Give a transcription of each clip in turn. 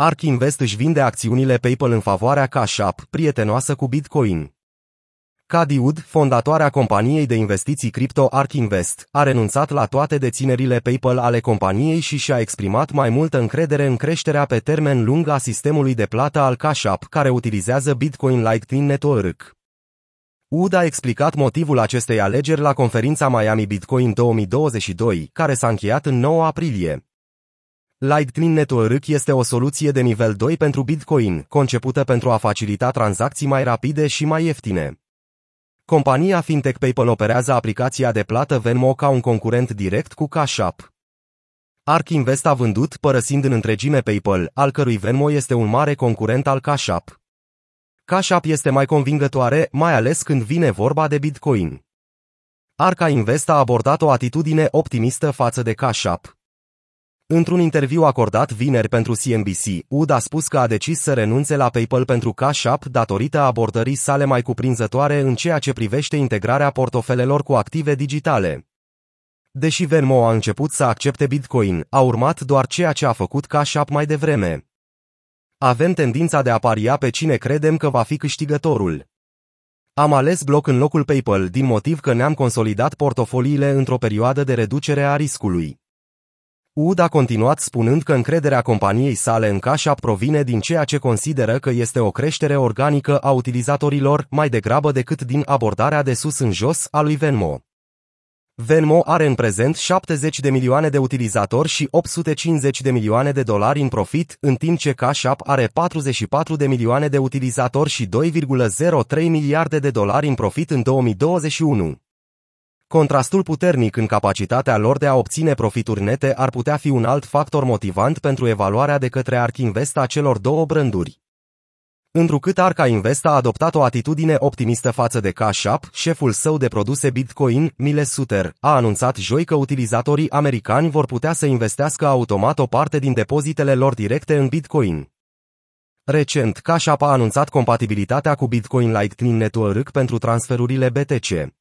ARK Invest își vinde acțiunile PayPal în favoarea Cash App, prietenoasă cu Bitcoin. Cady Wood, fondatoarea companiei de investiții cripto ARK Invest, a renunțat la toate deținerile PayPal ale companiei și și-a exprimat mai multă încredere în creșterea pe termen lung a sistemului de plată al Cash App, care utilizează Bitcoin Lightning Network. Wood a explicat motivul acestei alegeri la conferința Miami Bitcoin 2022, care s-a încheiat în 9 aprilie. Lightning Network este o soluție de nivel 2 pentru Bitcoin, concepută pentru a facilita tranzacții mai rapide și mai ieftine. Compania fintech PayPal operează aplicația de plată Venmo ca un concurent direct cu Cash App. Ark Invest a vândut, părăsind în întregime PayPal, al cărui Venmo este un mare concurent al Cash App. Cash App este mai convingătoare, mai ales când vine vorba de Bitcoin. Arca Invest a abordat o atitudine optimistă față de Cash App. Într-un interviu acordat vineri pentru CNBC, Ud a spus că a decis să renunțe la PayPal pentru Cash App datorită abordării sale mai cuprinzătoare în ceea ce privește integrarea portofelelor cu active digitale. Deși Venmo a început să accepte Bitcoin, a urmat doar ceea ce a făcut Cash App mai devreme. Avem tendința de a paria pe cine credem că va fi câștigătorul. Am ales bloc în locul PayPal din motiv că ne-am consolidat portofoliile într-o perioadă de reducere a riscului. Ud a continuat spunând că încrederea companiei sale în Cash App provine din ceea ce consideră că este o creștere organică a utilizatorilor mai degrabă decât din abordarea de sus în jos a lui Venmo. Venmo are în prezent 70 de milioane de utilizatori și 850 de milioane de dolari în profit, în timp ce Cash App are 44 de milioane de utilizatori și 2,03 miliarde de dolari în profit în 2021. Contrastul puternic în capacitatea lor de a obține profituri nete ar putea fi un alt factor motivant pentru evaluarea de către Ark Invest a celor două branduri. Întrucât Arca Invest a adoptat o atitudine optimistă față de Cash App, șeful său de produse Bitcoin, Miles Suter, a anunțat joi că utilizatorii americani vor putea să investească automat o parte din depozitele lor directe în Bitcoin. Recent, Cash App a anunțat compatibilitatea cu Bitcoin Lightning Network pentru transferurile BTC.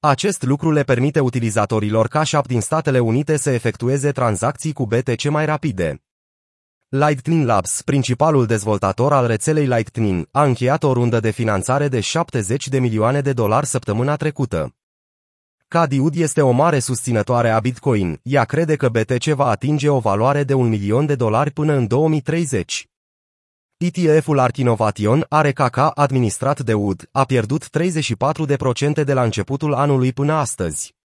Acest lucru le permite utilizatorilor Cash App din Statele Unite să efectueze tranzacții cu BTC mai rapide. Lightning Labs, principalul dezvoltator al rețelei Lightning, a încheiat o rundă de finanțare de 70 de milioane de dolari săptămâna trecută. Cadiud este o mare susținătoare a Bitcoin, ea crede că BTC va atinge o valoare de un milion de dolari până în 2030. ETF-ul Ark Innovation, are caca administrat de UD, a pierdut 34% de la începutul anului până astăzi.